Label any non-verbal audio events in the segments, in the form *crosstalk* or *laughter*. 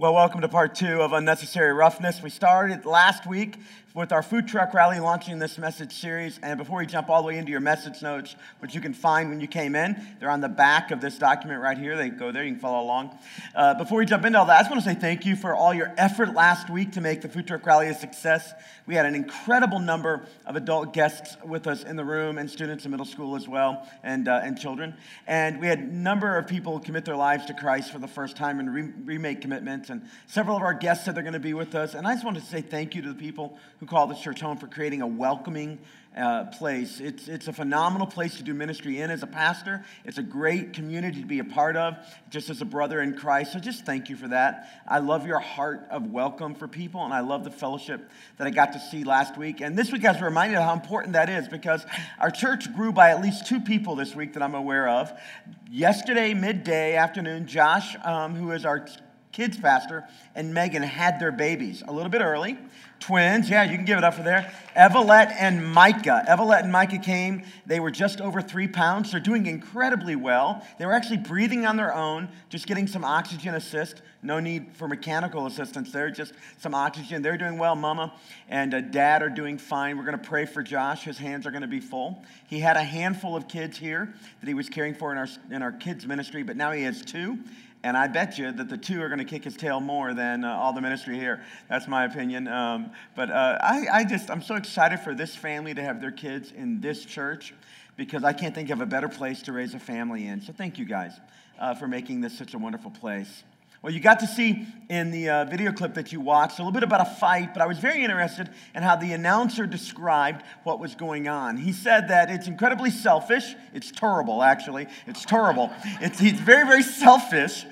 Well, welcome to part two of Unnecessary Roughness. We started last week with our food truck rally launching this message series. And before we jump all the way into your message notes, which you can find when you came in, they're on the back of this document right here. They go there, you can follow along. Uh, before we jump into all that, I just want to say thank you for all your effort last week to make the food truck rally a success. We had an incredible number of adult guests with us in the room and students in middle school as well and, uh, and children. And we had a number of people commit their lives to Christ for the first time and re- remake commitments. And several of our guests said they're going to be with us. And I just wanted to say thank you to the people who call this church home for creating a welcoming uh, place. It's, it's a phenomenal place to do ministry in as a pastor. It's a great community to be a part of, just as a brother in Christ. So just thank you for that. I love your heart of welcome for people, and I love the fellowship that I got to see last week. And this week I was reminded how important that is because our church grew by at least two people this week that I'm aware of. Yesterday, midday afternoon, Josh, um, who is our kids pastor, and Megan had their babies a little bit early. Twins, yeah, you can give it up for there. Evelette and Micah. Evelette and Micah came. They were just over three pounds. They're doing incredibly well. They were actually breathing on their own, just getting some oxygen assist. No need for mechanical assistance there, just some oxygen. They're doing well. Mama and uh, dad are doing fine. We're going to pray for Josh. His hands are going to be full. He had a handful of kids here that he was caring for in our, in our kids' ministry, but now he has two. And I bet you that the two are going to kick his tail more than uh, all the ministry here. That's my opinion. Um, but uh, I, I just, I'm so excited for this family to have their kids in this church because I can't think of a better place to raise a family in. So thank you guys uh, for making this such a wonderful place. Well, you got to see in the uh, video clip that you watched a little bit about a fight, but I was very interested in how the announcer described what was going on. He said that it's incredibly selfish. It's terrible, actually. It's terrible. It's, he's very, very selfish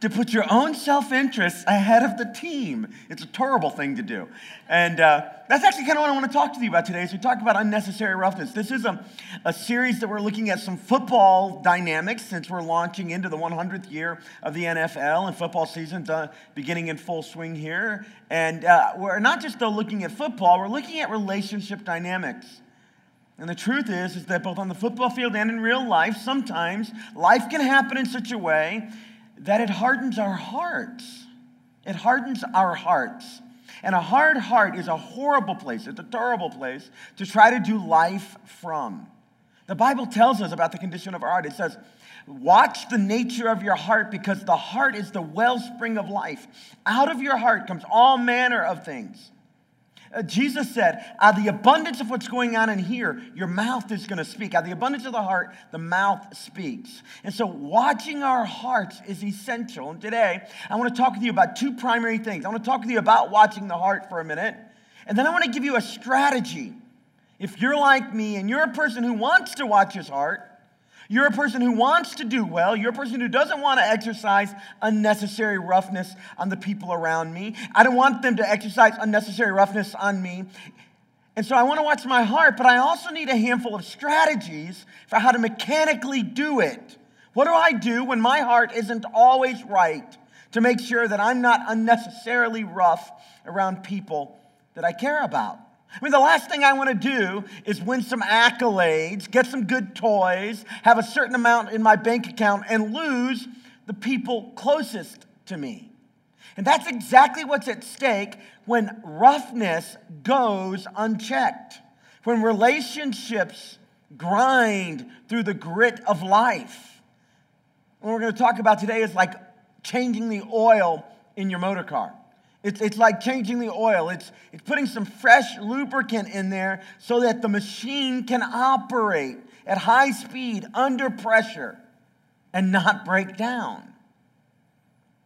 to put your own self interests ahead of the team. It's a terrible thing to do. And uh, that's actually kind of what I want to talk to you about today. Is we talk about unnecessary roughness. This is a, a series that we're looking at some football dynamics since we're launching into the 100th year of the NFL and football season uh, beginning in full swing here. And uh, we're not just though looking at football, we're looking at relationship dynamics. And the truth is, is that both on the football field and in real life, sometimes life can happen in such a way that it hardens our hearts. It hardens our hearts. And a hard heart is a horrible place, it's a terrible place to try to do life from. The Bible tells us about the condition of our heart. It says, Watch the nature of your heart because the heart is the wellspring of life. Out of your heart comes all manner of things. Uh, Jesus said, out of the abundance of what's going on in here, your mouth is going to speak. Out of the abundance of the heart, the mouth speaks. And so, watching our hearts is essential. And today, I want to talk with you about two primary things. I want to talk with you about watching the heart for a minute. And then I want to give you a strategy. If you're like me and you're a person who wants to watch his heart, you're a person who wants to do well. You're a person who doesn't want to exercise unnecessary roughness on the people around me. I don't want them to exercise unnecessary roughness on me. And so I want to watch my heart, but I also need a handful of strategies for how to mechanically do it. What do I do when my heart isn't always right to make sure that I'm not unnecessarily rough around people that I care about? I mean, the last thing I want to do is win some accolades, get some good toys, have a certain amount in my bank account, and lose the people closest to me. And that's exactly what's at stake when roughness goes unchecked, when relationships grind through the grit of life. What we're going to talk about today is like changing the oil in your motor car. It's, it's like changing the oil. It's, it's putting some fresh lubricant in there so that the machine can operate at high speed under pressure and not break down.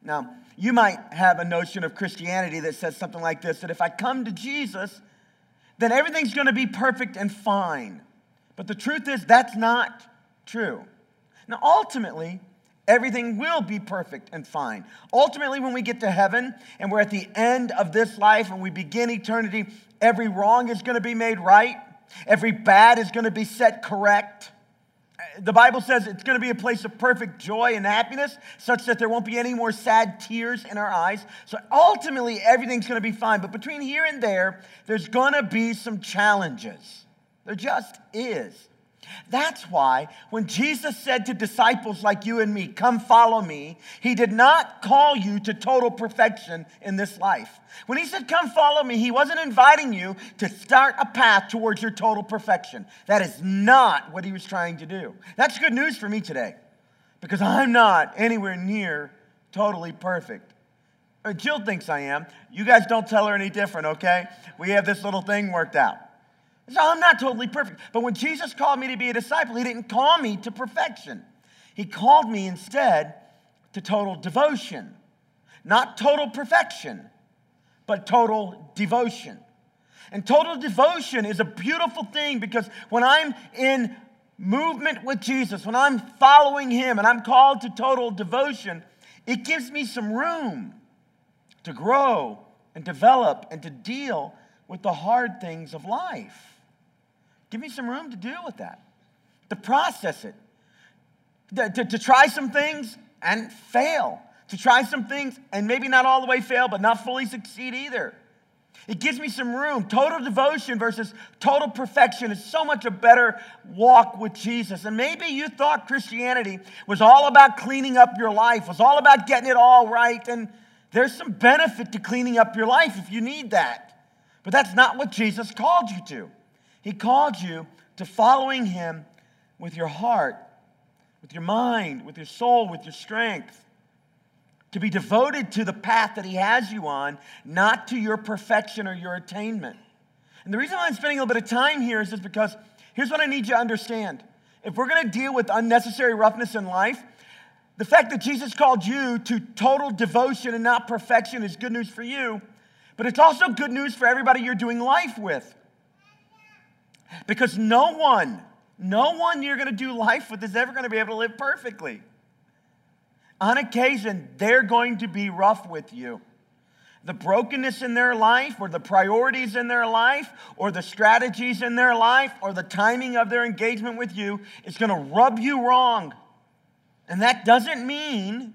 Now, you might have a notion of Christianity that says something like this that if I come to Jesus, then everything's going to be perfect and fine. But the truth is, that's not true. Now, ultimately, everything will be perfect and fine. Ultimately, when we get to heaven and we're at the end of this life and we begin eternity, every wrong is going to be made right, every bad is going to be set correct. The Bible says it's going to be a place of perfect joy and happiness, such that there won't be any more sad tears in our eyes. So ultimately, everything's going to be fine. But between here and there, there's going to be some challenges. There just is. That's why when Jesus said to disciples like you and me, Come follow me, he did not call you to total perfection in this life. When he said, Come follow me, he wasn't inviting you to start a path towards your total perfection. That is not what he was trying to do. That's good news for me today because I'm not anywhere near totally perfect. Jill thinks I am. You guys don't tell her any different, okay? We have this little thing worked out. So I'm not totally perfect. But when Jesus called me to be a disciple, he didn't call me to perfection. He called me instead to total devotion. Not total perfection, but total devotion. And total devotion is a beautiful thing because when I'm in movement with Jesus, when I'm following him and I'm called to total devotion, it gives me some room to grow and develop and to deal with the hard things of life. Give me some room to deal with that, to process it, to, to, to try some things and fail, to try some things and maybe not all the way fail, but not fully succeed either. It gives me some room. Total devotion versus total perfection is so much a better walk with Jesus. And maybe you thought Christianity was all about cleaning up your life, was all about getting it all right. And there's some benefit to cleaning up your life if you need that. But that's not what Jesus called you to. He called you to following Him with your heart, with your mind, with your soul, with your strength. To be devoted to the path that He has you on, not to your perfection or your attainment. And the reason why I'm spending a little bit of time here is just because here's what I need you to understand. If we're going to deal with unnecessary roughness in life, the fact that Jesus called you to total devotion and not perfection is good news for you, but it's also good news for everybody you're doing life with. Because no one, no one you're going to do life with is ever going to be able to live perfectly. On occasion, they're going to be rough with you. The brokenness in their life, or the priorities in their life, or the strategies in their life, or the timing of their engagement with you is going to rub you wrong. And that doesn't mean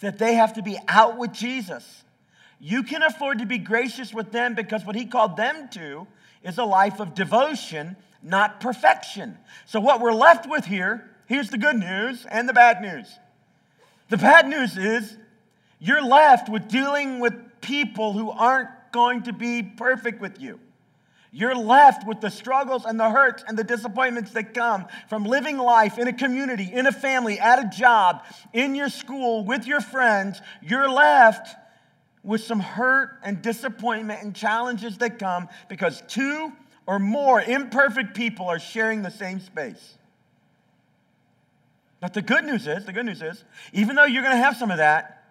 that they have to be out with Jesus. You can afford to be gracious with them because what he called them to is a life of devotion, not perfection. So, what we're left with here, here's the good news and the bad news. The bad news is you're left with dealing with people who aren't going to be perfect with you. You're left with the struggles and the hurts and the disappointments that come from living life in a community, in a family, at a job, in your school, with your friends. You're left with some hurt and disappointment and challenges that come because two or more imperfect people are sharing the same space. But the good news is, the good news is, even though you're going to have some of that,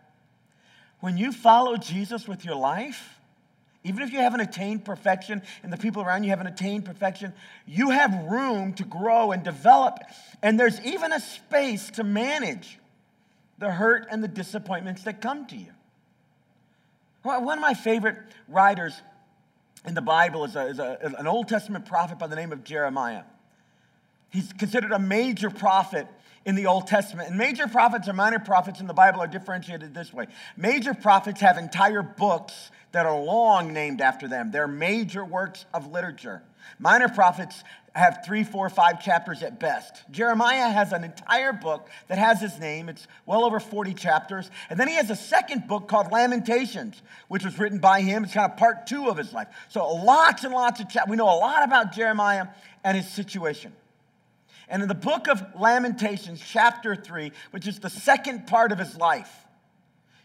when you follow Jesus with your life, even if you haven't attained perfection and the people around you haven't attained perfection, you have room to grow and develop. And there's even a space to manage the hurt and the disappointments that come to you. One of my favorite writers in the Bible is, a, is a, an Old Testament prophet by the name of Jeremiah. He's considered a major prophet in the Old Testament. And major prophets or minor prophets in the Bible are differentiated this way. Major prophets have entire books that are long named after them, they're major works of literature. Minor prophets have three, four, five chapters at best. Jeremiah has an entire book that has his name. It's well over 40 chapters. And then he has a second book called Lamentations, which was written by him. It's kind of part two of his life. So lots and lots of chapters. We know a lot about Jeremiah and his situation. And in the book of Lamentations, chapter 3, which is the second part of his life,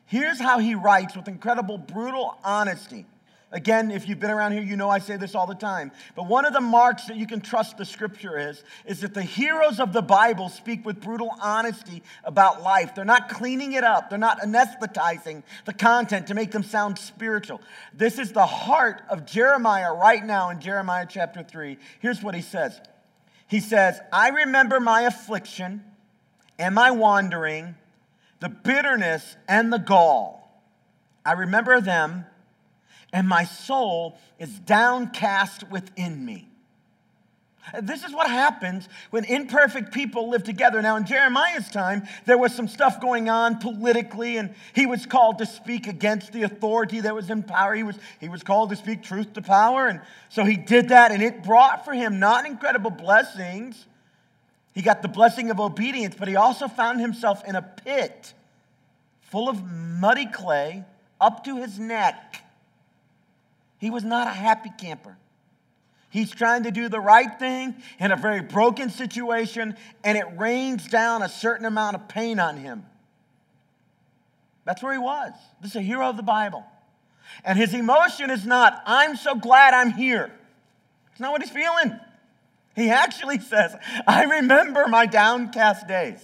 here's how he writes with incredible, brutal honesty. Again, if you've been around here, you know I say this all the time. But one of the marks that you can trust the scripture is, is that the heroes of the Bible speak with brutal honesty about life. They're not cleaning it up, they're not anesthetizing the content to make them sound spiritual. This is the heart of Jeremiah right now in Jeremiah chapter 3. Here's what he says He says, I remember my affliction and my wandering, the bitterness and the gall. I remember them and my soul is downcast within me. This is what happens when imperfect people live together. Now, in Jeremiah's time, there was some stuff going on politically, and he was called to speak against the authority that was in power. He was, he was called to speak truth to power, and so he did that, and it brought for him not incredible blessings, He got the blessing of obedience, but he also found himself in a pit full of muddy clay up to his neck. He was not a happy camper. He's trying to do the right thing in a very broken situation, and it rains down a certain amount of pain on him. That's where he was. This is a hero of the Bible. And his emotion is not, I'm so glad I'm here. It's not what he's feeling. He actually *laughs* says, I remember my downcast days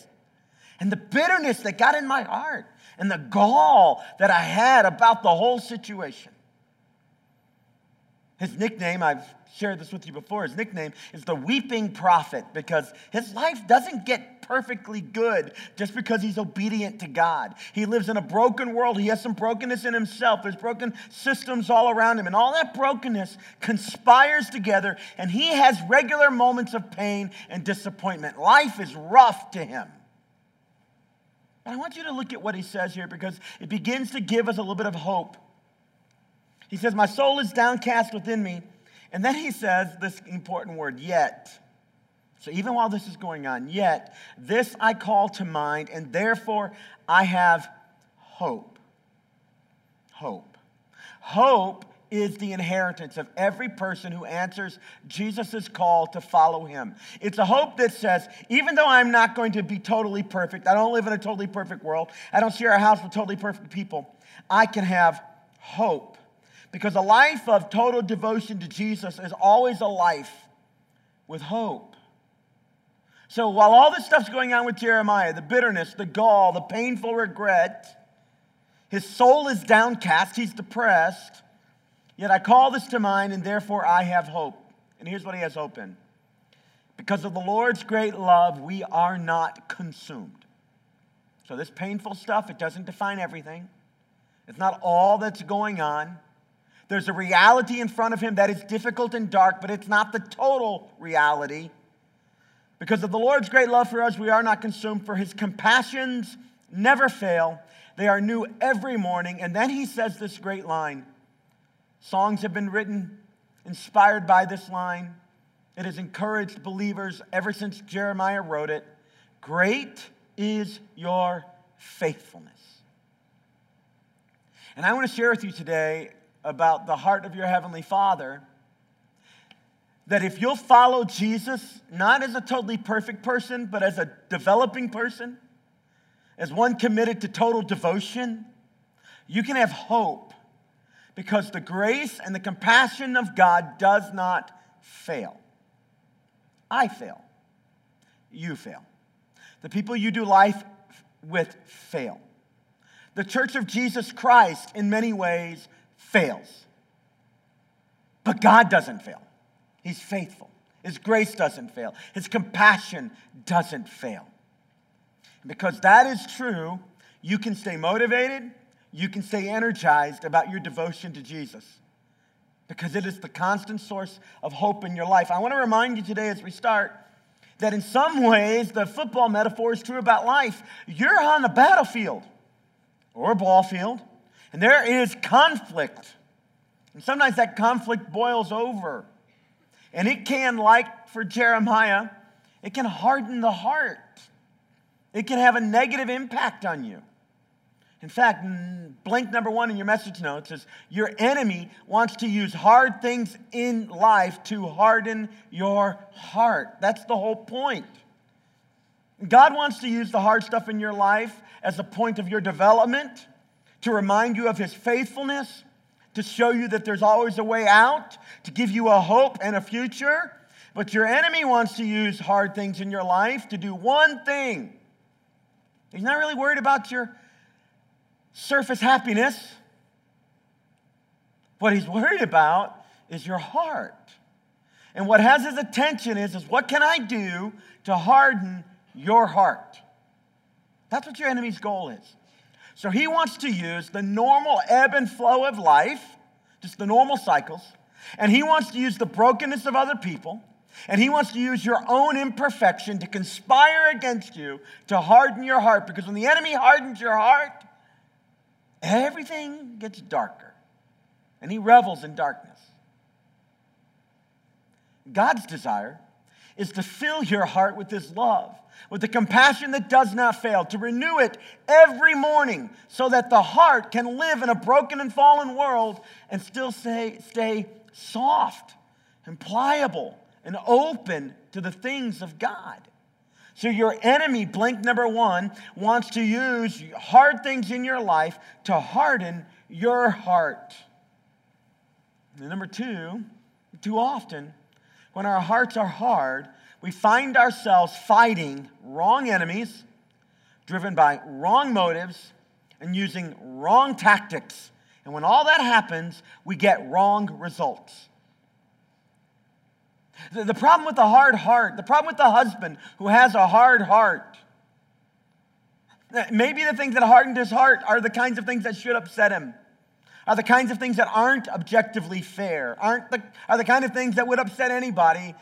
and the bitterness that got in my heart and the gall that I had about the whole situation. His nickname, I've shared this with you before, his nickname is the weeping prophet because his life doesn't get perfectly good just because he's obedient to God. He lives in a broken world. He has some brokenness in himself. There's broken systems all around him. And all that brokenness conspires together, and he has regular moments of pain and disappointment. Life is rough to him. But I want you to look at what he says here because it begins to give us a little bit of hope. He says, My soul is downcast within me. And then he says this important word, yet. So even while this is going on, yet, this I call to mind, and therefore I have hope. Hope. Hope is the inheritance of every person who answers Jesus' call to follow him. It's a hope that says, even though I'm not going to be totally perfect, I don't live in a totally perfect world, I don't share a house with totally perfect people, I can have hope. Because a life of total devotion to Jesus is always a life with hope. So while all this stuff's going on with Jeremiah, the bitterness, the gall, the painful regret, his soul is downcast, he's depressed. Yet I call this to mind, and therefore I have hope. And here's what he has hope in because of the Lord's great love, we are not consumed. So, this painful stuff, it doesn't define everything. It's not all that's going on. There's a reality in front of him that is difficult and dark, but it's not the total reality. Because of the Lord's great love for us, we are not consumed, for his compassions never fail. They are new every morning. And then he says this great line Songs have been written inspired by this line. It has encouraged believers ever since Jeremiah wrote it. Great is your faithfulness. And I want to share with you today about the heart of your Heavenly Father that if you'll follow Jesus, not as a totally perfect person, but as a developing person, as one committed to total devotion, you can have hope because the grace and the compassion of God does not fail. I fail. You fail. The people you do life with fail. The church of Jesus Christ, in many ways, fails. But God doesn't fail. He's faithful. His grace doesn't fail. His compassion doesn't fail. Because that is true, you can stay motivated, you can stay energized about your devotion to Jesus. Because it is the constant source of hope in your life. I want to remind you today as we start that in some ways the football metaphor is true about life. You're on a battlefield or a ball field, and there is conflict. And sometimes that conflict boils over. And it can, like for Jeremiah, it can harden the heart. It can have a negative impact on you. In fact, blank number one in your message notes is your enemy wants to use hard things in life to harden your heart. That's the whole point. God wants to use the hard stuff in your life as a point of your development to remind you of his faithfulness, to show you that there's always a way out, to give you a hope and a future. But your enemy wants to use hard things in your life to do one thing. He's not really worried about your surface happiness. What he's worried about is your heart. And what has his attention is, is what can I do to harden your heart? That's what your enemy's goal is. So he wants to use the normal ebb and flow of life, just the normal cycles, and he wants to use the brokenness of other people, and he wants to use your own imperfection to conspire against you to harden your heart. Because when the enemy hardens your heart, everything gets darker, and he revels in darkness. God's desire is to fill your heart with His love, with the compassion that does not fail, to renew it every morning so that the heart can live in a broken and fallen world and still say, stay soft and pliable and open to the things of God. So, your enemy, blink number one, wants to use hard things in your life to harden your heart. And number two, too often, when our hearts are hard, we find ourselves fighting wrong enemies, driven by wrong motives, and using wrong tactics. And when all that happens, we get wrong results. The problem with the hard heart, the problem with the husband who has a hard heart, maybe the things that hardened his heart are the kinds of things that should upset him, are the kinds of things that aren't objectively fair, aren't the, are the kind of things that would upset anybody.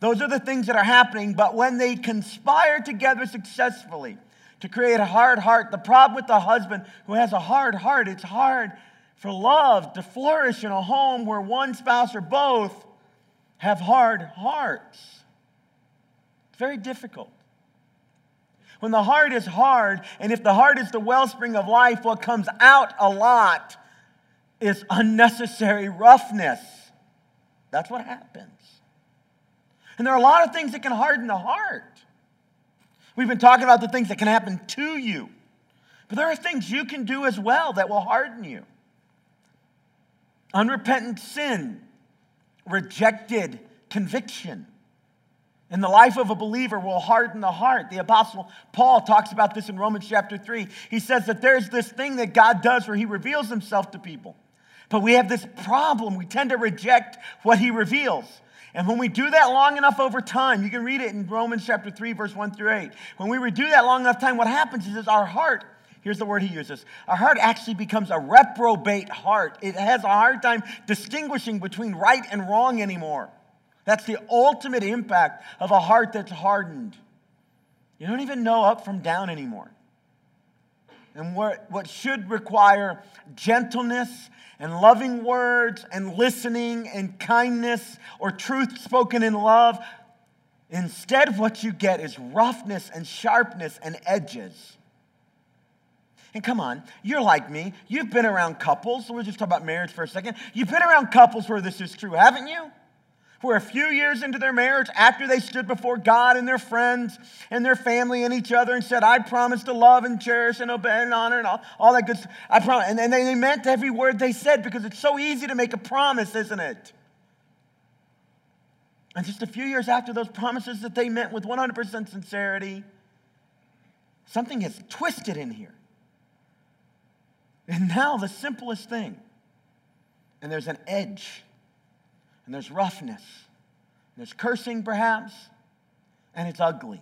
Those are the things that are happening, but when they conspire together successfully to create a hard heart, the problem with the husband who has a hard heart, it's hard for love to flourish in a home where one spouse or both have hard hearts. It's very difficult. When the heart is hard, and if the heart is the wellspring of life, what comes out a lot is unnecessary roughness. That's what happens. And there are a lot of things that can harden the heart. We've been talking about the things that can happen to you, but there are things you can do as well that will harden you. Unrepentant sin rejected conviction. And the life of a believer will harden the heart. The Apostle Paul talks about this in Romans chapter 3. He says that there's this thing that God does where he reveals himself to people. But we have this problem. We tend to reject what he reveals. And when we do that long enough over time, you can read it in Romans chapter 3, verse 1 through 8. When we do that long enough time, what happens is our heart Here's the word he uses. Our heart actually becomes a reprobate heart. It has a hard time distinguishing between right and wrong anymore. That's the ultimate impact of a heart that's hardened. You don't even know up from down anymore. And what, what should require gentleness and loving words and listening and kindness or truth spoken in love, instead, what you get is roughness and sharpness and edges. And come on, you're like me. You've been around couples. So we'll just talk about marriage for a second. You've been around couples where this is true, haven't you? Where a few years into their marriage, after they stood before God and their friends and their family and each other and said, I promise to love and cherish and obey and honor and all, all that good stuff. I promise. And, and they meant every word they said because it's so easy to make a promise, isn't it? And just a few years after those promises that they meant with 100% sincerity, something has twisted in here. And now the simplest thing, and there's an edge, and there's roughness, and there's cursing perhaps, and it's ugly.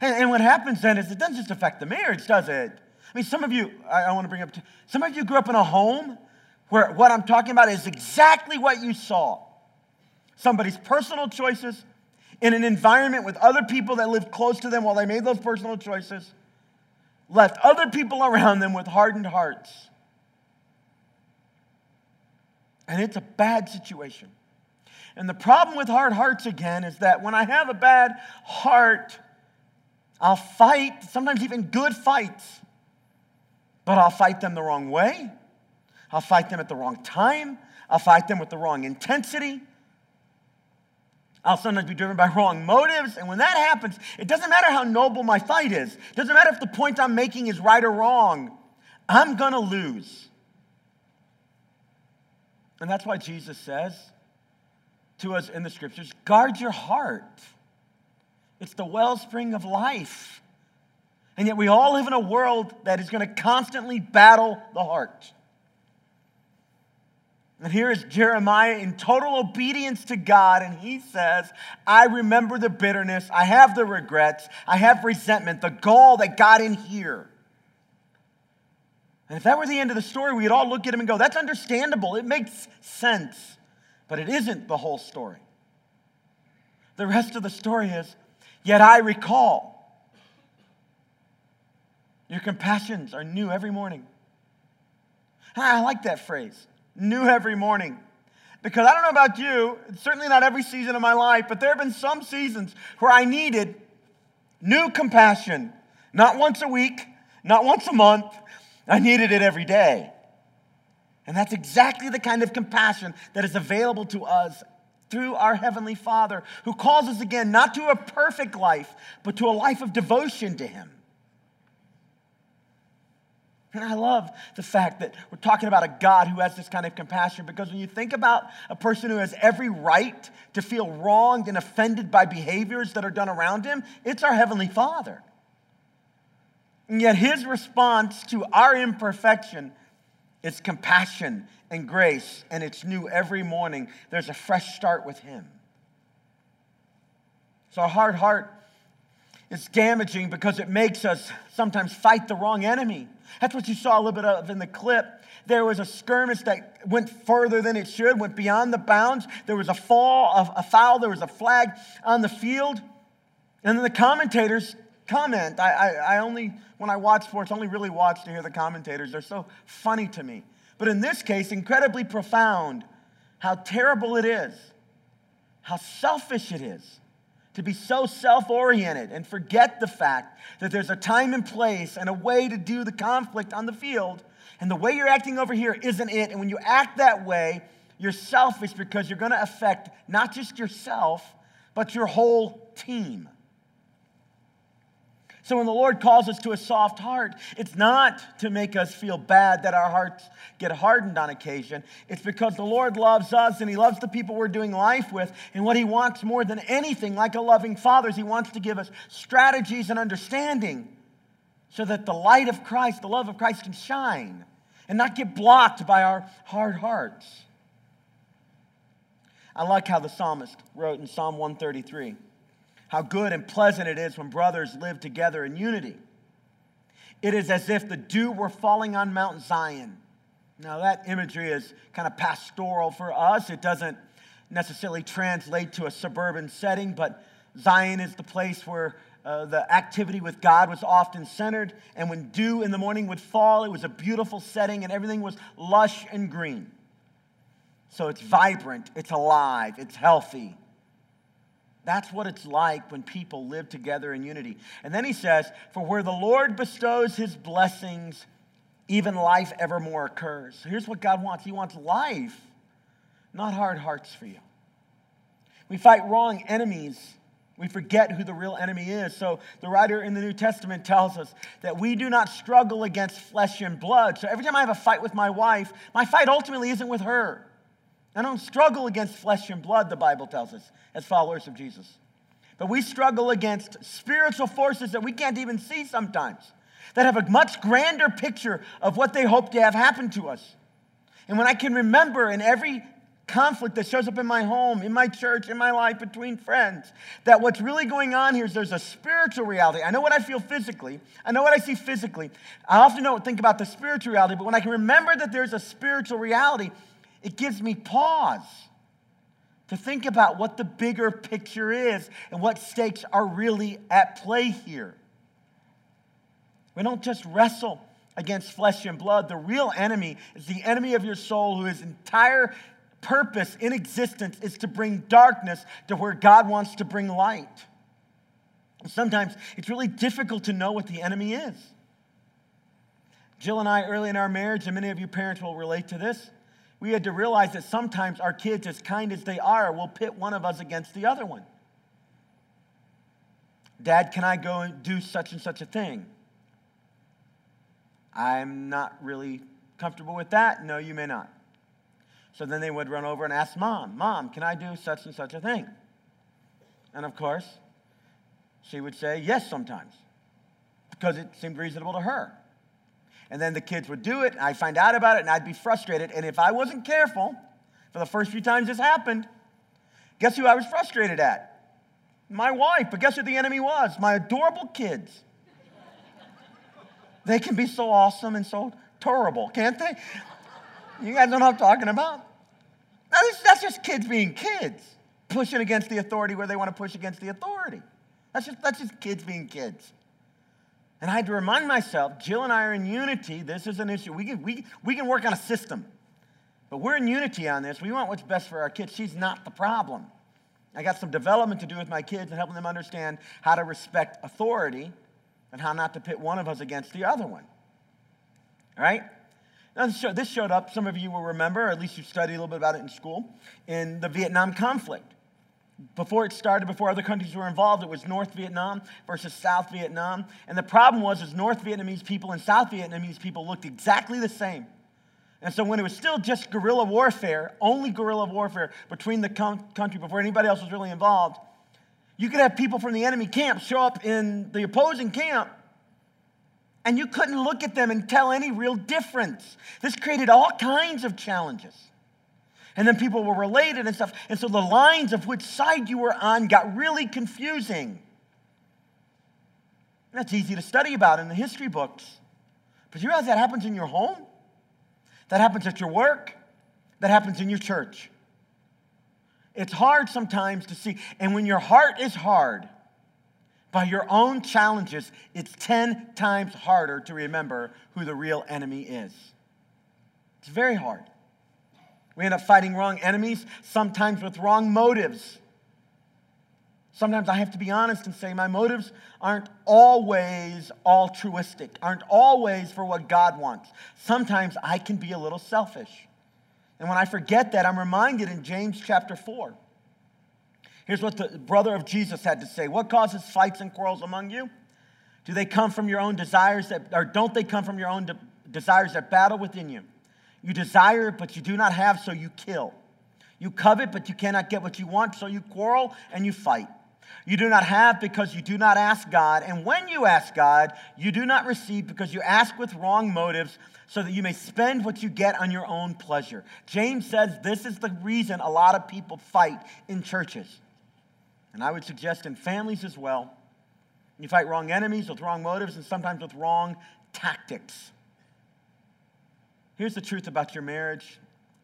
And, and, what happens then is it doesn't just affect the marriage, does it? I mean, some of you, I, I want to bring up, some of you grew up in a home where what I'm talking about is exactly what you saw somebody's personal choices in an environment with other people that lived close to them while they made those personal choices left other people around them with hardened hearts. And it's a bad situation. And the problem with hard hearts again is that when I have a bad heart, I'll fight, sometimes even good fights, but I'll fight them the wrong way. I'll fight them at the wrong time. I'll fight them with the wrong intensity. I'll sometimes be driven by *laughs* wrong motives. And when that happens, it doesn't matter how noble my fight is, it doesn't matter if the point I'm making is right or wrong, I'm to lose. And that's why Jesus says to us in the scriptures guard your heart, it's the wellspring of life. And yet, we all live in a world that is going to constantly battle the heart. And here is Jeremiah in total obedience to God, and he says, I remember the bitterness, I have the regrets, I have resentment, the gall that got in here. And if that were the end of the story, we'd all look at him and go, That's understandable, it makes sense. But it isn't the whole story. The rest of the story is, Yet I recall, your compassions are new every morning. Ah, I like that phrase new every morning. Because I don't know about you, certainly not every season of my life, but there have been some seasons where I needed new compassion. Not once a week, not once a month. I needed it every day. And that's exactly the kind of compassion that is available to us through our Heavenly Father, who calls us again not to a perfect life, but to a life of devotion to Him. And I love the fact that we're talking about a God who has this kind of compassion because when you think about a person who has every right to feel wronged and offended by behaviors that are done around him, it's our Heavenly Father. And yet his response to our imperfection is compassion and grace, and it's new every morning. There's a fresh start with him. So, a hard heart is damaging because it makes us sometimes fight the wrong enemy. That's what you saw a little bit of in the clip. There was a skirmish that went further than it should, went beyond the bounds. There was a fall, a foul, there was a flag on the field. And then the commentators comment. I, I, I only, when I watch sports, only really watch to hear the commentators. They're so funny to me. But in this case, incredibly profound how terrible it is, how selfish it is to be so self oriented and forget the fact that there's a time and place and a way to do the conflict on the field. And the way you're acting over here isn't it. And when you act that way, you're selfish because you're going to affect not just yourself, but your whole team. So when the Lord calls us to a soft heart, it's not to make us feel bad that our hearts get hardened on occasion. It's because the Lord loves us and He loves the people we're doing life with. And what He wants more than anything, like a loving father, is He wants to give us strategies and understanding so that the light of Christ, the love of Christ, can shine and not get blocked by our hard hearts. I like how the psalmist wrote in Psalm 133 how good and pleasant it is when brothers live together in unity. It is as if the dew were falling on Mount Zion. Now, that imagery is kind of pastoral for us. It doesn't necessarily translate to a suburban setting, but Zion is the place where uh, the activity with God was often centered. And when dew in the morning would fall, it was a beautiful setting and everything was lush and green. So it's vibrant, it's alive, it's healthy. That's what it's like when people live together in unity. And then he says, For where the Lord bestows his blessings, even life evermore occurs. Here's what God wants He wants life, not hard hearts for you. We fight wrong enemies. We forget who the real enemy is. So, the writer in the New Testament tells us that we do not struggle against flesh and blood. So, every time I have a fight with my wife, my fight ultimately isn't with her. I don't struggle against flesh and blood, the Bible tells us, as followers of Jesus. But we struggle against spiritual forces that we can't even see sometimes, that have a much grander picture of what they hope to have happen to us. And when I can remember in every conflict that shows up in my home, in my church, in my life, between friends, that what's really going on here is there's a spiritual reality. I know what I feel physically, I know what I see physically. I often don't think about the spiritual reality, but when I can remember that there's a spiritual reality, it gives me pause to think about what the bigger picture is and what stakes are really at play here. We don't just wrestle against flesh and blood. The real enemy is the enemy of your soul, whose entire purpose in existence is to bring darkness to where God wants to bring light. And sometimes it's really difficult to know what the enemy is. Jill and I, early in our marriage, and many of you parents will relate to this, we had to realize that sometimes our kids, as kind as they are, will pit one of us against the other one. Dad, can I go and do such and such a thing? I'm not really comfortable with that. No, you may not. So then they would run over and ask mom, Mom, can I do such and such a thing? And of course, she would say yes sometimes because it seemed reasonable to her and then the kids would do it, and I'd find out about it, and I'd be frustrated. And if I wasn't careful, for the first few times this happened, guess who I was frustrated at? My wife, but guess who the enemy was? My adorable kids. They can be so awesome and so terrible, can't they? You guys know what I'm talking about? Now, this, that's just kids being kids, pushing against the authority where they want to push against the authority. That's just, that's just kids being kids. And I had to remind myself, Jill and I are in unity. This is an issue. We can, we, we can work on a system. But we're in unity on this. We want what's best for our kids. She's not the problem. I got some development to do with my kids and helping them understand how to respect authority and how not to pit one of us against the other one. All right? Now, this showed up, some of you will remember, or at least you studied a little bit about it in school, in the Vietnam conflict. Before it started, before other countries were involved, it was North Vietnam versus South Vietnam. And the problem was, is North Vietnamese people and South Vietnamese people looked exactly the same. And so when it was still just guerrilla warfare, only guerrilla warfare between the country before anybody else was really involved, you could have people from the enemy camp show up in the opposing camp and you couldn't look at them and tell any real difference. This created all kinds of challenges. And then people were related and stuff. And so the lines of which side you were on got really confusing. That's easy to study about in the history books. But you realize that happens in your home? That happens at your work? That happens in your church. It's hard sometimes to see. And when your heart is hard by your own challenges, it's 10 times harder to remember who the real enemy is. It's very hard. We end up fighting wrong enemies, sometimes with wrong motives. Sometimes I have to be honest and say my motives aren't always altruistic, aren't always for what God wants. Sometimes I can be a little selfish. And when I forget that, I'm reminded in James chapter 4. Here's what the brother of Jesus had to say What causes fights and quarrels among you? Do they come from your own desires that, or don't they come from your own de- desires that battle within you? You desire but you do not have, so you kill. You covet, but you cannot get what you want, so you quarrel and you fight. You do not have because you do not ask God. And when you ask God, you do not receive because you ask with wrong motives so that you may spend what you get on your own pleasure. James says this is the reason a lot of people fight in churches. And I would suggest in families as well. You fight wrong enemies with wrong motives and sometimes with wrong tactics. Here's the truth about your marriage,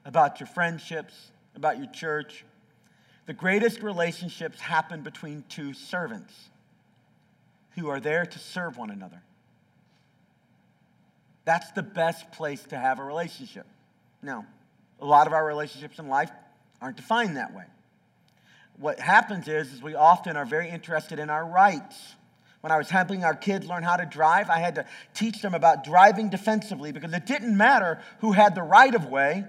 about your friendships, about your church. The greatest relationships happen between two servants who are there to serve one another. That's the best place to have a relationship. Now, a lot of our relationships in life aren't defined that way. What happens is, is we often are very interested in our rights when I was helping our kids learn how to drive, I had to teach them about driving defensively because it didn't matter who had the right of way.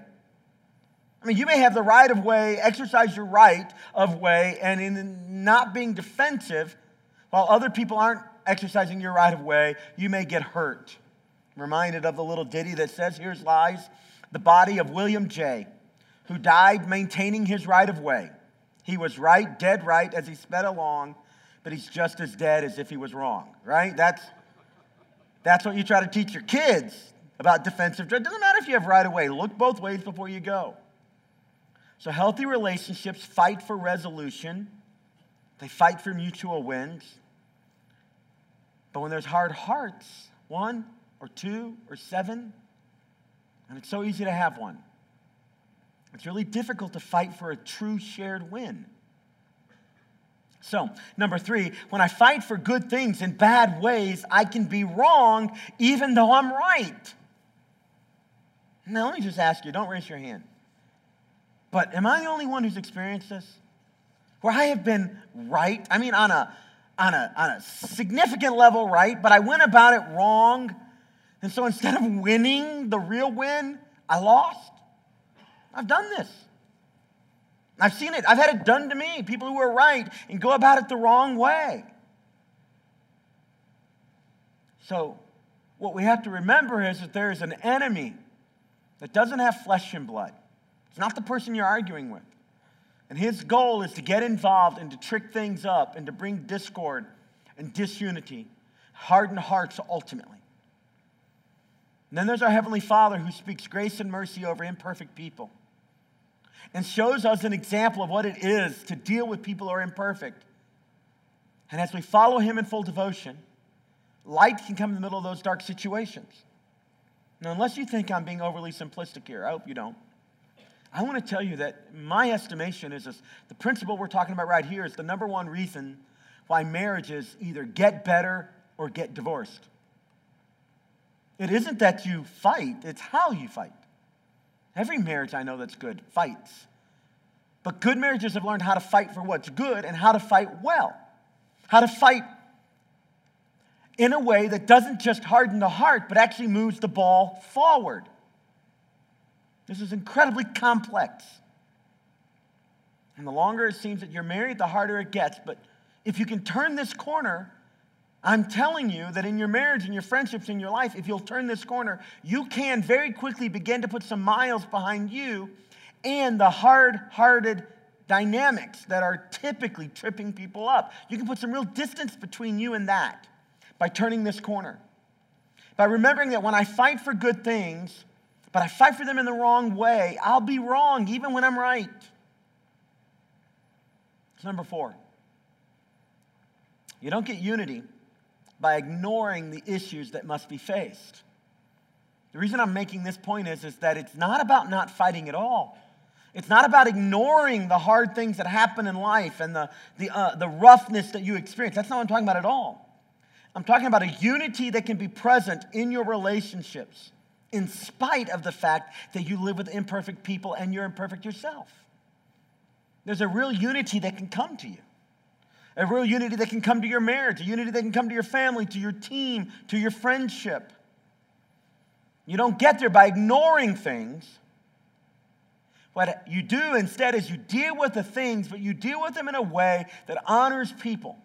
I mean, you may have the right of way, exercise your right of way, and in not being defensive, while other people aren't exercising your right of way, you may get hurt. I'm reminded of the little ditty that says, Here's lies the body of William J., who died maintaining his right of way. He was right, dead right, as he sped along but he's just as dead as if he was wrong, right? That's, that's what you try to teach your kids about defensive drive. Doesn't matter if you have right away, look both ways before you go. So, healthy relationships fight for resolution, they fight for mutual wins. But when there's hard hearts, one or two or seven, and it's so easy to have one, it's really difficult to fight for a true shared win. So, number three, when I fight for good things in bad ways, I can be wrong even though I'm right. Now, let me just ask you don't raise your hand. But am I the only one who's experienced this? Where I have been right, I mean, on a, on a, on a significant level, right, but I went about it wrong. And so instead of winning the real win, I lost. I've done this. I've seen it. I've had it done to me. People who are right and go about it the wrong way. So, what we have to remember is that there is an enemy that doesn't have flesh and blood. It's not the person you're arguing with. And his goal is to get involved and to trick things up and to bring discord and disunity, harden hearts ultimately. And then there's our Heavenly Father who speaks grace and mercy over imperfect people and shows us an example of what it is to deal with people who are imperfect. And as we follow him in full devotion, light can come in the middle of those dark situations. Now, unless you think I'm being overly simplistic here, I hope you don't. I want to tell you that my estimation is this, the principle we're talking about right here is the number one reason why marriages either get better or get divorced. It isn't that you fight, it's how you fight. Every marriage I know that's good fights. But good marriages have learned how to fight for what's good and how to fight well. How to fight in a way that doesn't just harden the heart, but actually moves the ball forward. This is incredibly complex. And the longer it seems that you're married, the harder it gets. But if you can turn this corner, I'm telling you that in your marriage and your friendships in your life, if you'll turn this corner, you can very quickly begin to put some miles behind you and the hard hearted dynamics that are typically tripping people up. You can put some real distance between you and that by turning this corner. By remembering that when I fight for good things, but I fight for them in the wrong way, I'll be wrong even when I'm right. It's number four. You don't get unity by ignoring the issues that must be faced. The reason I'm making this point is, is that it's not about not fighting at all. It's not about ignoring the hard things that happen in life and the, the, uh, the roughness that you experience. That's not what I'm talking about at all. I'm talking about a unity that can be present in your relationships in spite of the fact that you live with imperfect people and you're imperfect yourself. There's a real unity that can come to you. A real unity that can come to your marriage, a unity that can come to your family, to your team, to your friendship. You don't get there by ignoring things. What you do instead is you deal with the things, but you deal with them in a way that honors people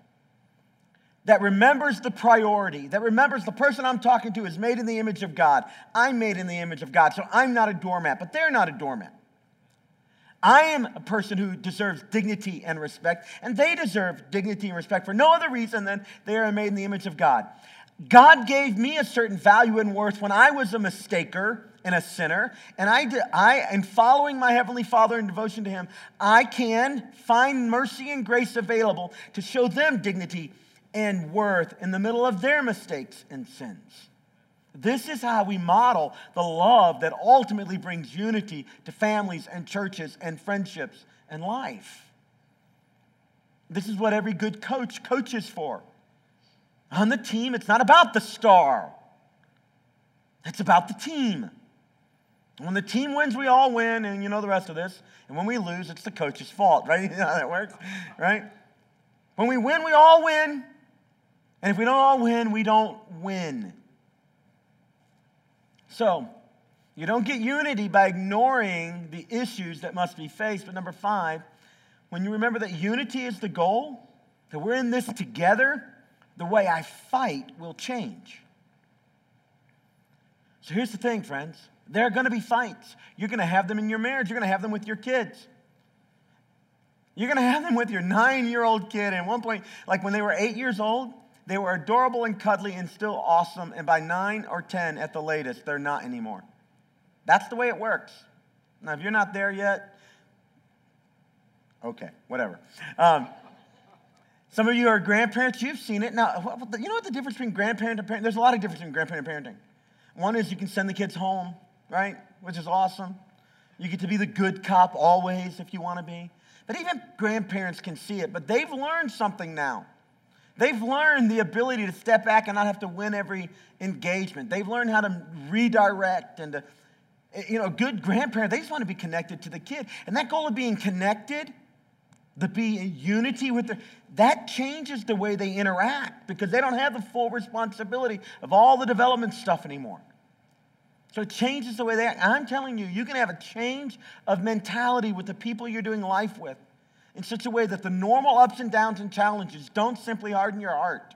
that remembers the priority, that remembers the person I'm talking to is made in the image of God. I'm made in the image of God, so I'm not a doormat, but they're not a doormat. I am a person who deserves dignity and respect, and they deserve dignity and respect for no other reason than they are made in the image of God. God gave me a certain value and worth when I was a mistaker and a sinner, and I, did, I, in following my Heavenly Father in devotion to Him, I can find mercy and grace available to show them dignity and worth in the middle of their mistakes and sins. This is how we model the love that ultimately brings unity to families and churches and friendships and life. This is what every good coach coaches for. On the team, it's not about the star, it's about the team. When the team wins, we all win, and you know the rest of this. And when we lose, it's the coach's fault, right? *laughs* You know how that works, right? When we win, we all win. And if we don't all win, we don't win. So, you don't get unity by ignoring the issues that must be faced. But number five, when you remember that unity is the goal, that we're in this together, the way I fight will change. So here's the thing, friends. There are going to be fights. You're going to have them in your marriage. You're going to have them with your kids. You're going to have them with your nine year old kid. And at one point, like when they were eight years old, they were adorable and cuddly and still awesome, and by nine or 10 at the latest, they're not anymore. That's the way it works. Now, if you're not there yet, okay, whatever. Um, some of you are grandparents, you've seen it. Now, you know what the difference between grandparent and parent? There's a lot of difference between grandparent and parenting. One is you can send the kids home, right? Which is awesome. You get to be the good cop always if you want to be. But even grandparents can see it, but they've learned something now. They've learned the ability to step back and not have to win every engagement. They've learned how to redirect and to, you know, good grandparent, they just want to be connected to the kid. And that goal of being connected, to be in unity with their, that changes the way they interact because they don't have the full responsibility of all the development stuff anymore. So it changes the way they act. I'm telling you, you can have a change of mentality with the people you're doing life with in such a way that the normal ups and downs and challenges don't simply harden your heart.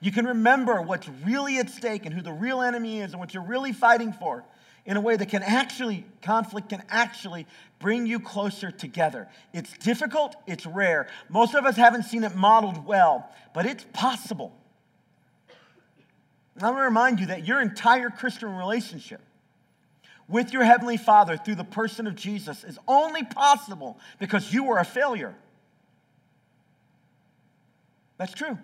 You can remember what's really at stake and who the real enemy is and what you're really fighting for in a way that can actually, conflict can actually bring you closer together. It's difficult, it's rare. Most of us haven't seen it modeled well, but it's possible. I want to remind you that your entire Christian relationship with your Heavenly Father through the person of Jesus is only possible because you were a failure. That's true.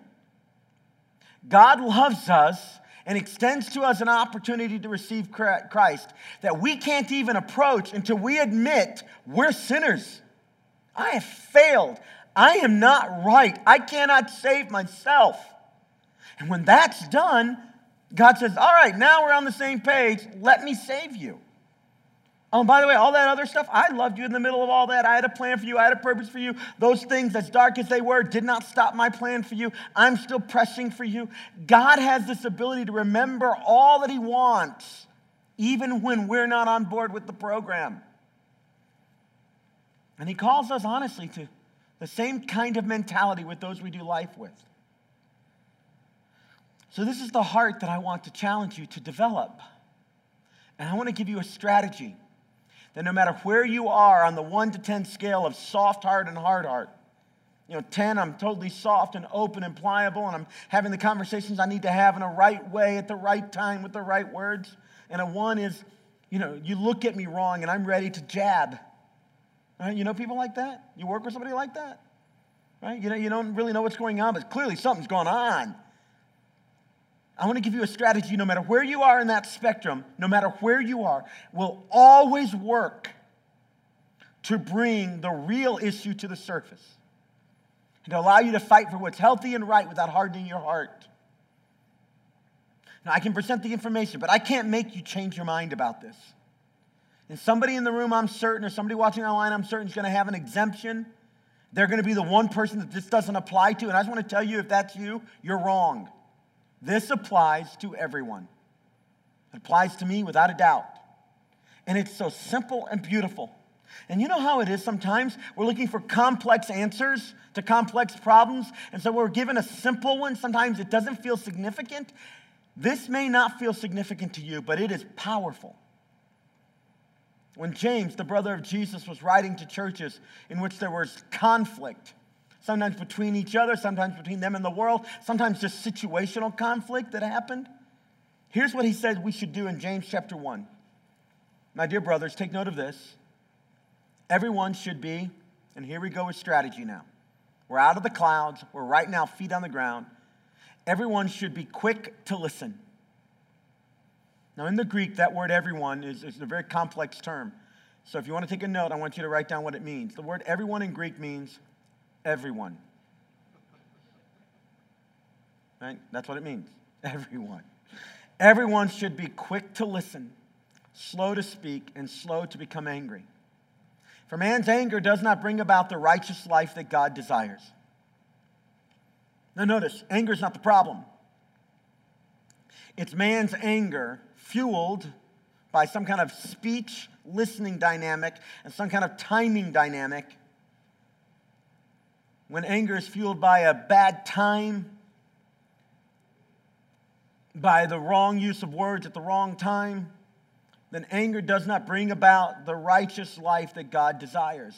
God loves us and extends to us an opportunity to receive Christ that we can't even approach until we admit we're sinners. I have failed. I am not right. I cannot save myself. And when that's done, God says, All right, now we're on the same page. Let me save you. Oh, by the way, all that other stuff, I loved you in the middle of all that. I had a plan for you, I had a purpose for you. Those things, as dark as they were, did not stop my plan for you. I'm still pressing for you. God has this ability to remember all that He wants, even when we're not on board with the program. And He calls us, honestly, to the same kind of mentality with those we do life with. So, this is the heart that I want to challenge you to develop. And I want to give you a strategy that no matter where you are on the 1 to 10 scale of soft heart and hard heart, you know, 10, I'm totally soft and open and pliable, and I'm having the conversations I need to have in a right way at the right time with the right words. And a 1 is, you know, you look at me wrong and I'm ready to jab. Right? You know people like that? You work with somebody like that? Right? You, know, you don't really know what's going on, but clearly something's going on. I want to give you a strategy no matter where you are in that spectrum, no matter where you are, will always work to bring the real issue to the surface and to allow you to fight for what's healthy and right without hardening your heart. Now, I can present the information, but I can't make you change your mind about this. And somebody in the room, I'm certain, or somebody watching online, I'm certain, is going to have an exemption. They're going to be the one person that this doesn't apply to. And I just want to tell you if that's you, you're wrong. This applies to everyone. It applies to me without a doubt. And it's so simple and beautiful. And you know how it is sometimes? We're looking for complex answers to complex problems. And so we're given a simple one. Sometimes it doesn't feel significant. This may not feel significant to you, but it is powerful. When James, the brother of Jesus, was writing to churches in which there was conflict, sometimes between each other, sometimes between them and the world, sometimes just situational conflict that happened. Here's what he says we should do in James chapter 1. My dear brothers, take note of this. Everyone should be, and here we go with strategy now. We're out of the clouds, we're right now feet on the ground. Everyone should be quick to listen. Now, in the Greek, that word everyone is, is a very complex term. So, if you want to take a note, I want you to write down what it means. The word everyone in Greek means everyone. Right? That's what it means. *laughs* Everyone. Everyone should be quick to listen, slow to speak, and slow to become angry. For man's anger does not bring about the righteous life that God desires. Now, notice, anger is not the problem. It's man's anger fueled by some kind of speech listening dynamic and some kind of timing dynamic when anger is fueled by a bad time, by the wrong use of words at the wrong time, then anger does not bring about the righteous life that God desires.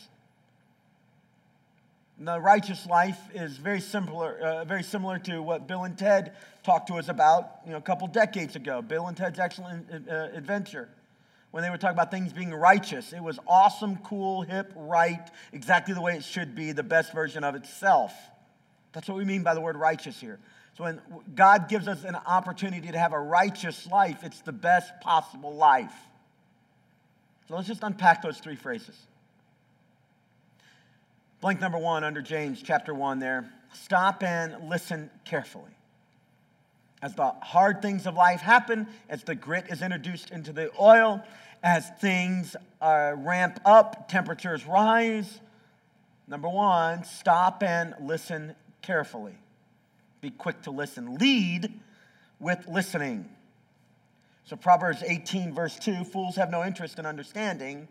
the righteous life is very similar, uh, very similar to what Bill and Ted talked to us about you know, a couple decades ago. Bill and Ted's Excellent uh, Adventure when they were talking about things being righteous. It was awesome, cool, hip, right, exactly the way it should be, the best version of itself. That's what we mean by the word righteous here. So when God gives us an opportunity to have a righteous life, it's the best possible life. So let's just unpack those three phrases. Blank number one under James chapter one there. Stop and listen carefully. As the hard things of life happen, as the grit is introduced into the oil, as things uh, ramp up, temperatures rise. Number one, stop and listen carefully. Be quick to listen. Lead with listening. So, Proverbs 18, verse 2 fools have no interest in understanding,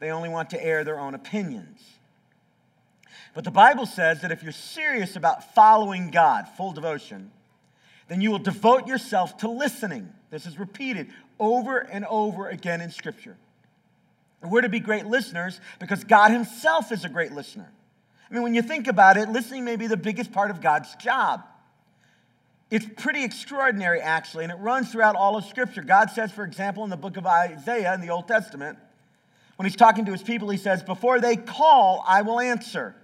they only want to air their own opinions. But the Bible says that if you're serious about following God, full devotion, then you will devote yourself to listening. This is repeated over and over again in Scripture. We're to be great listeners because God Himself is a great listener. I mean, when you think about it, listening may be the biggest part of God's job. It's pretty extraordinary, actually, and it runs throughout all of Scripture. God says, for example, in the book of Isaiah in the Old Testament, when He's talking to His people, He says, Before they call, I will answer.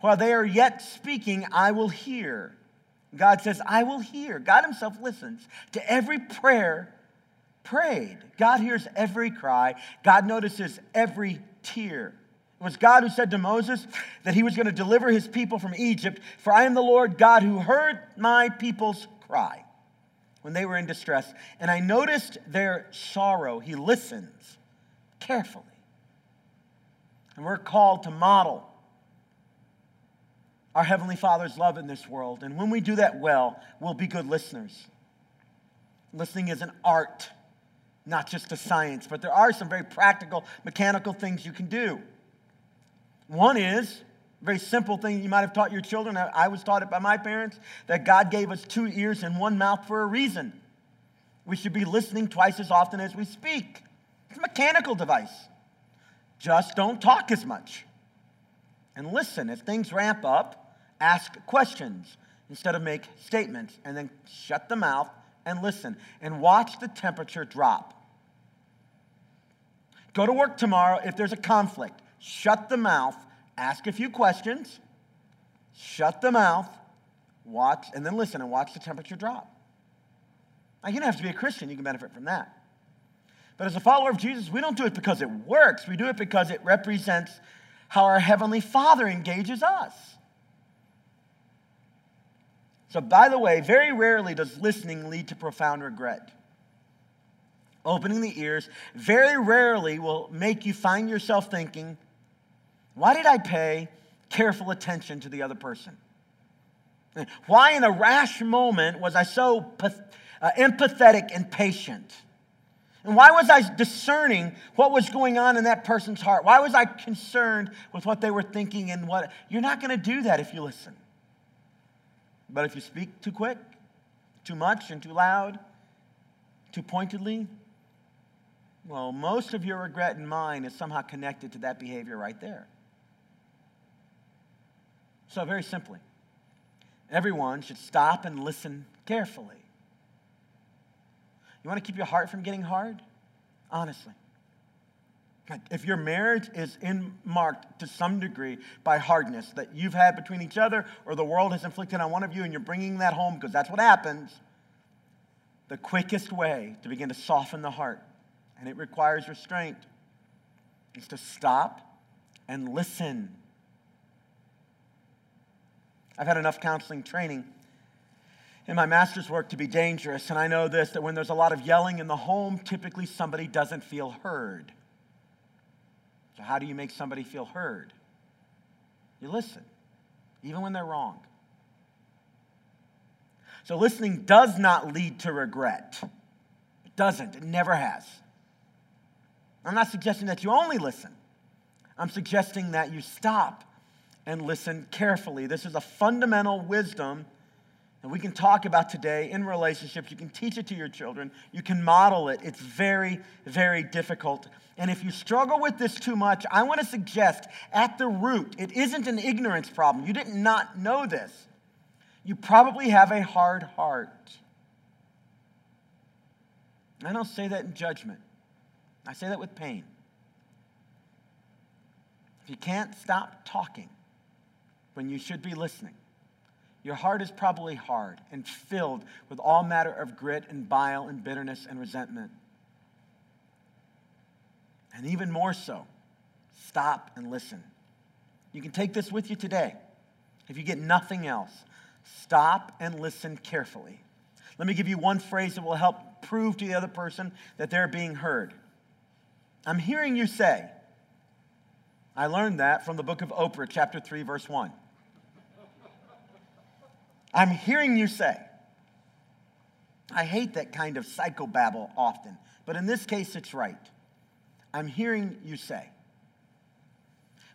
While they are yet speaking, I will hear. God says, I will hear. God Himself listens to every prayer prayed. God hears every cry, God notices every tear. It was God who said to Moses that he was going to deliver his people from Egypt, for I am the Lord God who heard my people's cry. when they were in distress, and I noticed their sorrow. He listens carefully. And we're called to model our Heavenly Father's love in this world. And when we do that well, we'll be good listeners. Listening is an art, not just a science, but there are some very practical, mechanical things you can do. One is a very simple thing you might have taught your children. I was taught it by my parents that God gave us two ears and one mouth for a reason. We should be listening twice as often as we speak. It's a mechanical device. Just don't talk as much. And listen, as things ramp up, ask questions instead of make statements. And then shut the mouth and listen. And watch the temperature drop. Go to work tomorrow if there's a conflict. Shut the mouth, ask a few questions, shut the mouth, watch, and then listen and watch the temperature drop. Now, you don't have to be a Christian, you can benefit from that. But as a follower of Jesus, we don't do it because it works. We do it because it represents how our Heavenly Father engages us. So, by the way, very rarely does listening lead to profound regret. Opening the ears very rarely will make you find yourself thinking, why did I pay careful attention to the other person? Why, in a rash moment, was I so uh, empathetic and patient? And why was I discerning what was going on in that person's heart? Why was I concerned with what they were thinking and what? You're not going to do that if you listen. But if you speak too quick, too much, and too loud, too pointedly, well, most of your regret and mine is somehow connected to that behavior right there. So, very simply, everyone should stop and listen carefully. You want to keep your heart from getting hard? Honestly. If your marriage is in marked to some degree by hardness that you've had between each other or the world has inflicted on one of you and you're bringing that home because that's what happens, the quickest way to begin to soften the heart, and it requires restraint, is to stop and listen. I've had enough counseling training in my master's work to be dangerous. And I know this that when there's a lot of yelling in the home, typically somebody doesn't feel heard. So, how do you make somebody feel heard? You listen, even when they're wrong. So, listening does not lead to regret. It doesn't, it never has. I'm not suggesting that you only listen, I'm suggesting that you stop and listen carefully. This is a fundamental wisdom and we can talk about today in relationships. You can teach it to your children, you can model it. It's very, very difficult. And if you struggle with this too much, I want to suggest at the root, it isn't an ignorance problem. You did not know this. You probably have a hard heart. I don't say that in judgment, I say that with pain. If you can't stop talking when you should be listening, your heart is probably hard and filled with all matter of grit and bile and bitterness and resentment. And even more so, stop and listen. You can take this with you today. If you get nothing else, stop and listen carefully. Let me give you one phrase that will help prove to the other person that they're being heard. I'm hearing you say, I learned that from the book of Oprah, chapter 3, verse 1. I'm hearing you say. I hate that kind of psychobabble often, but in this case, it's right. I'm hearing you say.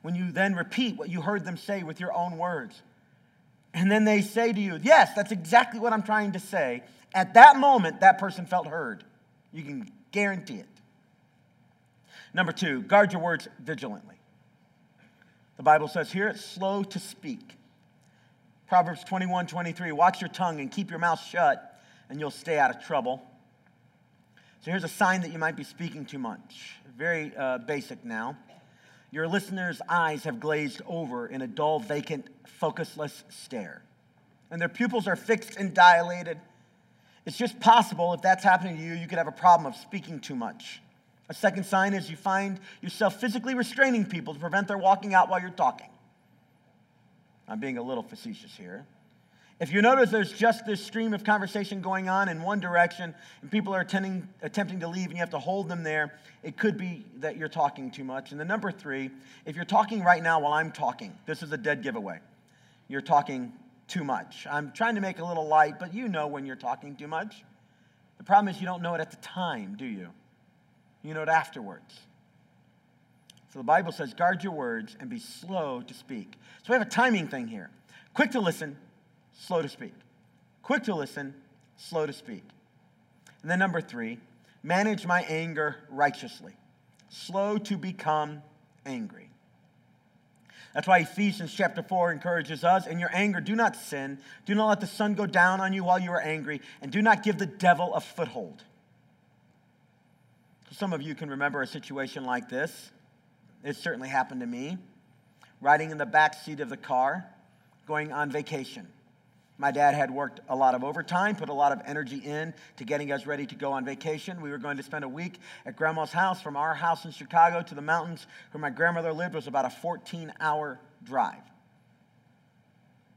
When you then repeat what you heard them say with your own words, and then they say to you, Yes, that's exactly what I'm trying to say. At that moment, that person felt heard. You can guarantee it. Number two, guard your words vigilantly. The Bible says here it's slow to speak Proverbs 21 23, watch your tongue and keep your mouth shut, and you'll stay out of trouble. So here's a sign that you might be speaking too much. Very uh, basic now. Your listener's eyes have glazed over in a dull, vacant, focusless stare, and their pupils are fixed and dilated. It's just possible if that's happening to you, you could have a problem of speaking too much. A second sign is you find yourself physically restraining people to prevent their walking out while you're talking. I'm being a little facetious here. If you notice there's just this stream of conversation going on in one direction and people are attending, attempting to leave and you have to hold them there, it could be that you're talking too much. And the number three, if you're talking right now while I'm talking, this is a dead giveaway. You're talking too much. I'm trying to make a little light, but you know when you're talking too much. The problem is you don't know it at the time, do you? You know it afterwards. So the Bible says, guard your words and be slow to speak. So we have a timing thing here. Quick to listen, slow to speak. Quick to listen, slow to speak. And then number three, manage my anger righteously. Slow to become angry. That's why Ephesians chapter 4 encourages us in your anger, do not sin. Do not let the sun go down on you while you are angry, and do not give the devil a foothold. Some of you can remember a situation like this. It certainly happened to me. Riding in the back seat of the car, going on vacation. My dad had worked a lot of overtime, put a lot of energy in to getting us ready to go on vacation. We were going to spend a week at grandma's house. From our house in Chicago to the mountains where my grandmother lived was about a 14 hour drive.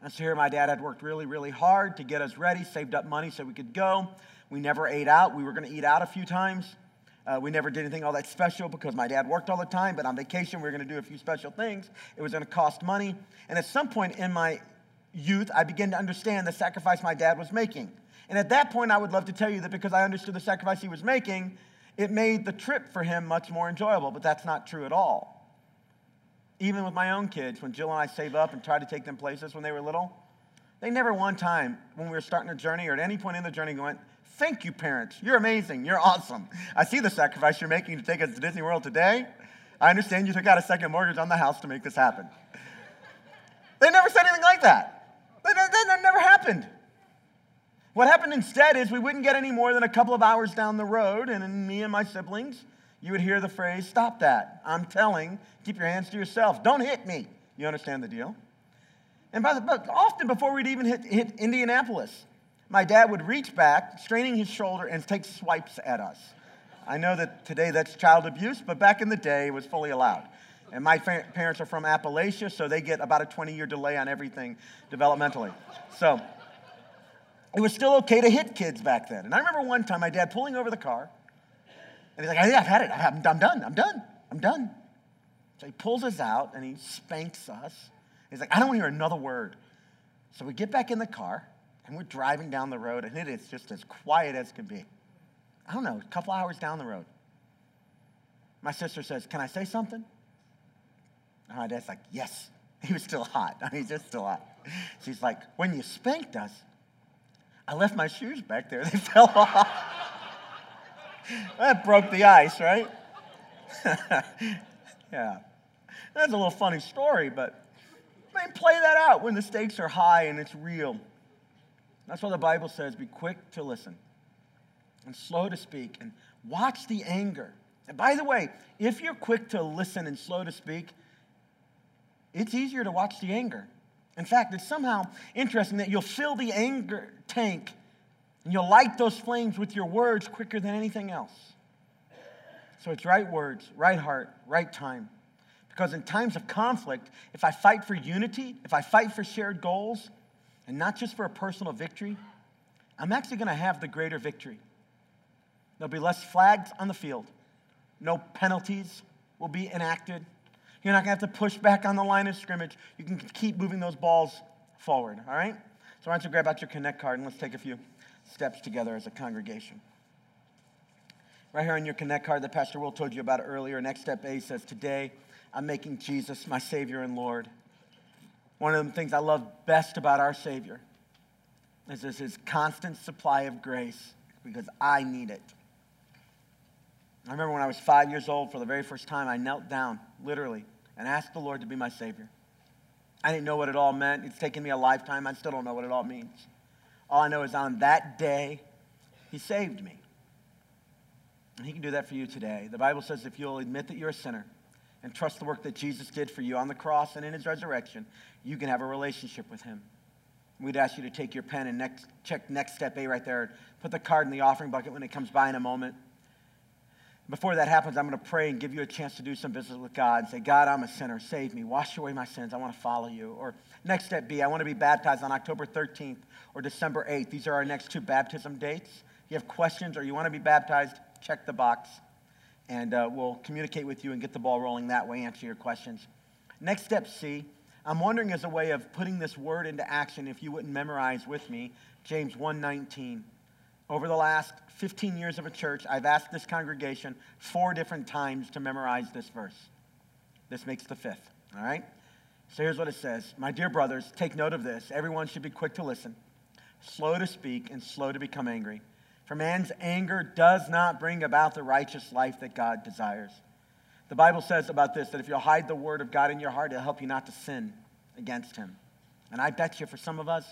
And so here my dad had worked really, really hard to get us ready, saved up money so we could go. We never ate out. We were going to eat out a few times. Uh, we never did anything all that special because my dad worked all the time, but on vacation we were going to do a few special things. It was going to cost money. And at some point in my youth, I began to understand the sacrifice my dad was making. And at that point, I would love to tell you that because I understood the sacrifice he was making, it made the trip for him much more enjoyable, but that's not true at all. Even with my own kids, when Jill and I save up and try to take them places when they were little, they never one time when we were starting a journey or at any point in the journey went, Thank you, parents. You're amazing. You're awesome. I see the sacrifice you're making to take us to Disney World today. I understand you took out a second mortgage on the house to make this happen. They never said anything like that. That, never happened. What happened instead is we wouldn't get any more than a couple of hours down the road, and me and my siblings, you would hear the phrase, Stop that. I'm telling, keep your hands to yourself. Don't hit me. You understand the deal? And by the, often before we'd even hit, hit Indianapolis, my dad would reach back, straining his shoulder, and take swipes at us. I know that today that's child abuse, but back in the day it was fully allowed. And my fa- parents are from Appalachia, so they get about a 20 year delay on everything developmentally. So it was still okay to hit kids back then. And I remember one time my dad pulling over the car, and he's like, I've had it. I'm done. I'm done. I'm done. So he pulls us out and he spanks us. He's like, I don't want to hear another word. So we get back in the car and we're driving down the road, and it is just as quiet as can be. I don't know, a couple hours down the road. My sister says, Can I say something? And my dad's like, yes. *laughs* He was still hot. I *laughs* mean, he's just still hot. She's like, when you spanked us, I left my shoes back there. *laughs* They fell off. that broke the ice, right? yeah. That's a little funny story, but I mean, play that out when the stakes are high and it's real. That's why the Bible says be quick to listen and slow to speak and watch the anger. And by the way, if you're quick to listen and slow to speak, it's easier to watch the anger. In fact, it's somehow interesting that you'll fill the anger tank and you'll light those flames with your words quicker than anything else. So it's right words, right heart, right time. Because in times of conflict, if I fight for unity, if I fight for shared goals, and not just for a personal victory, I'm actually going to have the greater victory. There'll be less flags on the field, no penalties will be enacted, you're not going to have to push back on the line of scrimmage. You can keep moving those balls forward, all right? So why don't you grab out your Connect card and let's take a few steps together as a congregation. Right here on your Connect card that Pastor Will told you about earlier, next step A says, Today I'm making Jesus my Savior and Lord. One of the things I love best about our Savior is this his constant supply of grace because I need it. I remember when I was five years old, for the very first time, I knelt down, literally, and asked the Lord to be my Savior. I didn't know what it all meant. It's taken me a lifetime. I still don't know what it all means. All I know is on that day, He saved me. And He can do that for you today. The Bible says if you'll admit that you're a sinner and trust the work that Jesus did for you on the cross and in His resurrection, you can have a relationship with Him. We'd ask you to take your pen and next, check next step A right there. Put the card in the offering bucket when it comes by in a moment. Before that happens, I'm going to pray and give you a chance to do some business with God and say, God, I'm a sinner. Save me. Wash away my sins. I want to follow you. Or next step B, I want to be baptized on October 13th or December 8th. These are our next two baptism dates. If you have questions or you want to be baptized, check the box and uh, we'll communicate with you and get the ball rolling that way, answer your questions. Next step C, I'm wondering as a way of putting this word into action, if you wouldn't memorize with me James 1:19. Over the last 15 years of a church, I've asked this congregation four different times to memorize this verse. This makes the fifth, all right? So here's what it says My dear brothers, take note of this. Everyone should be quick to listen, slow to speak, and slow to become angry. For man's anger does not bring about the righteous life that God desires. The Bible says about this that if you'll hide the word of God in your heart, it'll help you not to sin against him. And I bet you for some of us,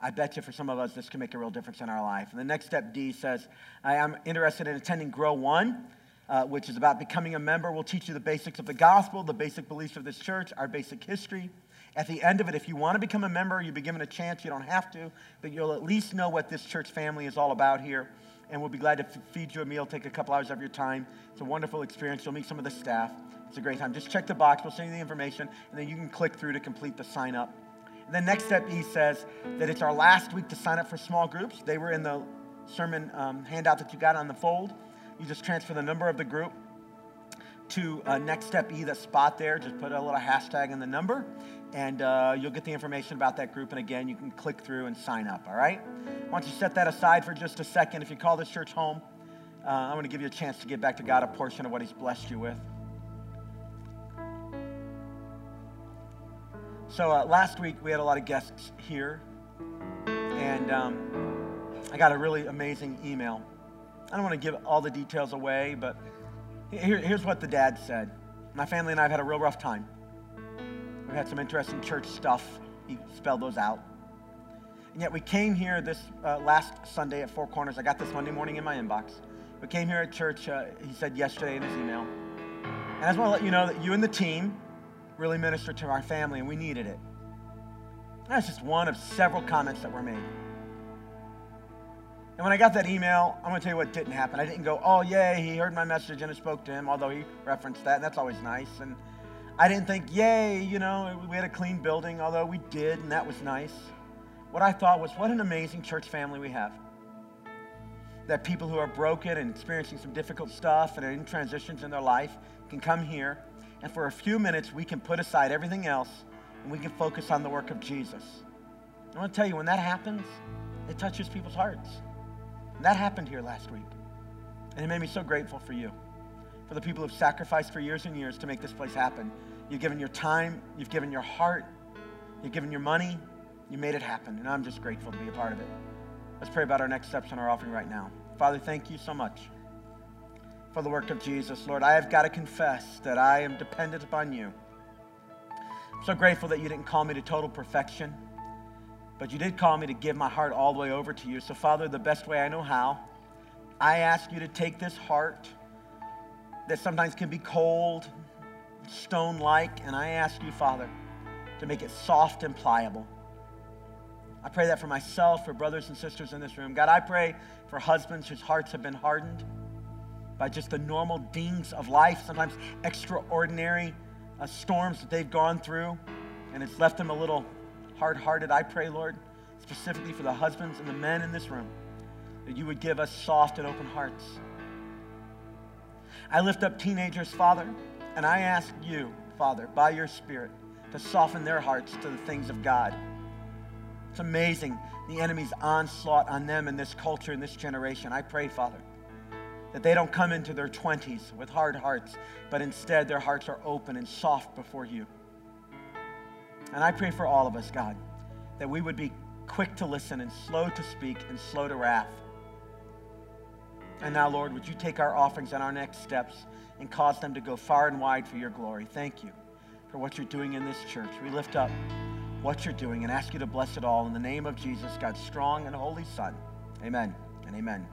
I bet you for some of us, this can make a real difference in our life. And the next step, D, says, I am interested in attending Grow One, uh, which is about becoming a member. We'll teach you the basics of the gospel, the basic beliefs of this church, our basic history. At the end of it, if you want to become a member, you'll be given a chance. You don't have to, but you'll at least know what this church family is all about here. And we'll be glad to f- feed you a meal, take a couple hours of your time. It's a wonderful experience. You'll meet some of the staff. It's a great time. Just check the box. We'll send you the information, and then you can click through to complete the sign up. And then next step E says that it's our last week to sign up for small groups. They were in the sermon um, handout that you got on the fold. You just transfer the number of the group to uh, next step E, the spot there. Just put a little hashtag in the number, and uh, you'll get the information about that group. And again, you can click through and sign up, all right? Why don't you set that aside for just a second? If you call this church home, uh, I want to give you a chance to give back to God a portion of what He's blessed you with. So uh, last week we had a lot of guests here, and um, I got a really amazing email. I don't want to give all the details away, but here, here's what the dad said. My family and I have had a real rough time. We've had some interesting church stuff. He spelled those out. And yet we came here this uh, last Sunday at Four Corners. I got this Monday morning in my inbox. We came here at church, uh, he said yesterday in his email. And I just want to let you know that you and the team really ministered to our family, and we needed it. That's just one of several comments that were made. And when I got that email, I'm going to tell you what didn't happen. I didn't go, oh, yay, he heard my message and it spoke to him, although he referenced that, and that's always nice. And I didn't think, yay, you know, we had a clean building, although we did, and that was nice. What I thought was, what an amazing church family we have. That people who are broken and experiencing some difficult stuff and are in transitions in their life can come here and for a few minutes, we can put aside everything else and we can focus on the work of Jesus. I want to tell you, when that happens, it touches people's hearts. And that happened here last week. And it made me so grateful for you, for the people who've sacrificed for years and years to make this place happen. You've given your time, you've given your heart, you've given your money, you made it happen. And I'm just grateful to be a part of it. Let's pray about our next steps in our offering right now. Father, thank you so much for the work of Jesus. Lord, I have got to confess that I am dependent upon you. I'm so grateful that you didn't call me to total perfection, but you did call me to give my heart all the way over to you. So, Father, the best way I know how, I ask you to take this heart that sometimes can be cold, stone like, and I ask you, Father, to make it soft and pliable. I pray that for myself, for brothers and sisters in this room. God, I pray for husbands whose hearts have been hardened by just the normal dings of life, sometimes extraordinary uh, storms that they've gone through, and it's left them a little hard hearted. I pray, Lord, specifically for the husbands and the men in this room, that you would give us soft and open hearts. I lift up teenagers, Father, and I ask you, Father, by your Spirit, to soften their hearts to the things of God. It's amazing the enemy's onslaught on them in this culture, in this generation. I pray, Father, that they don't come into their 20s with hard hearts, but instead their hearts are open and soft before you. And I pray for all of us, God, that we would be quick to listen and slow to speak and slow to wrath. And now, Lord, would you take our offerings and our next steps and cause them to go far and wide for your glory? Thank you for what you're doing in this church. We lift up what you're doing and ask you to bless it all in the name of Jesus, God's strong and holy Son. Amen and amen.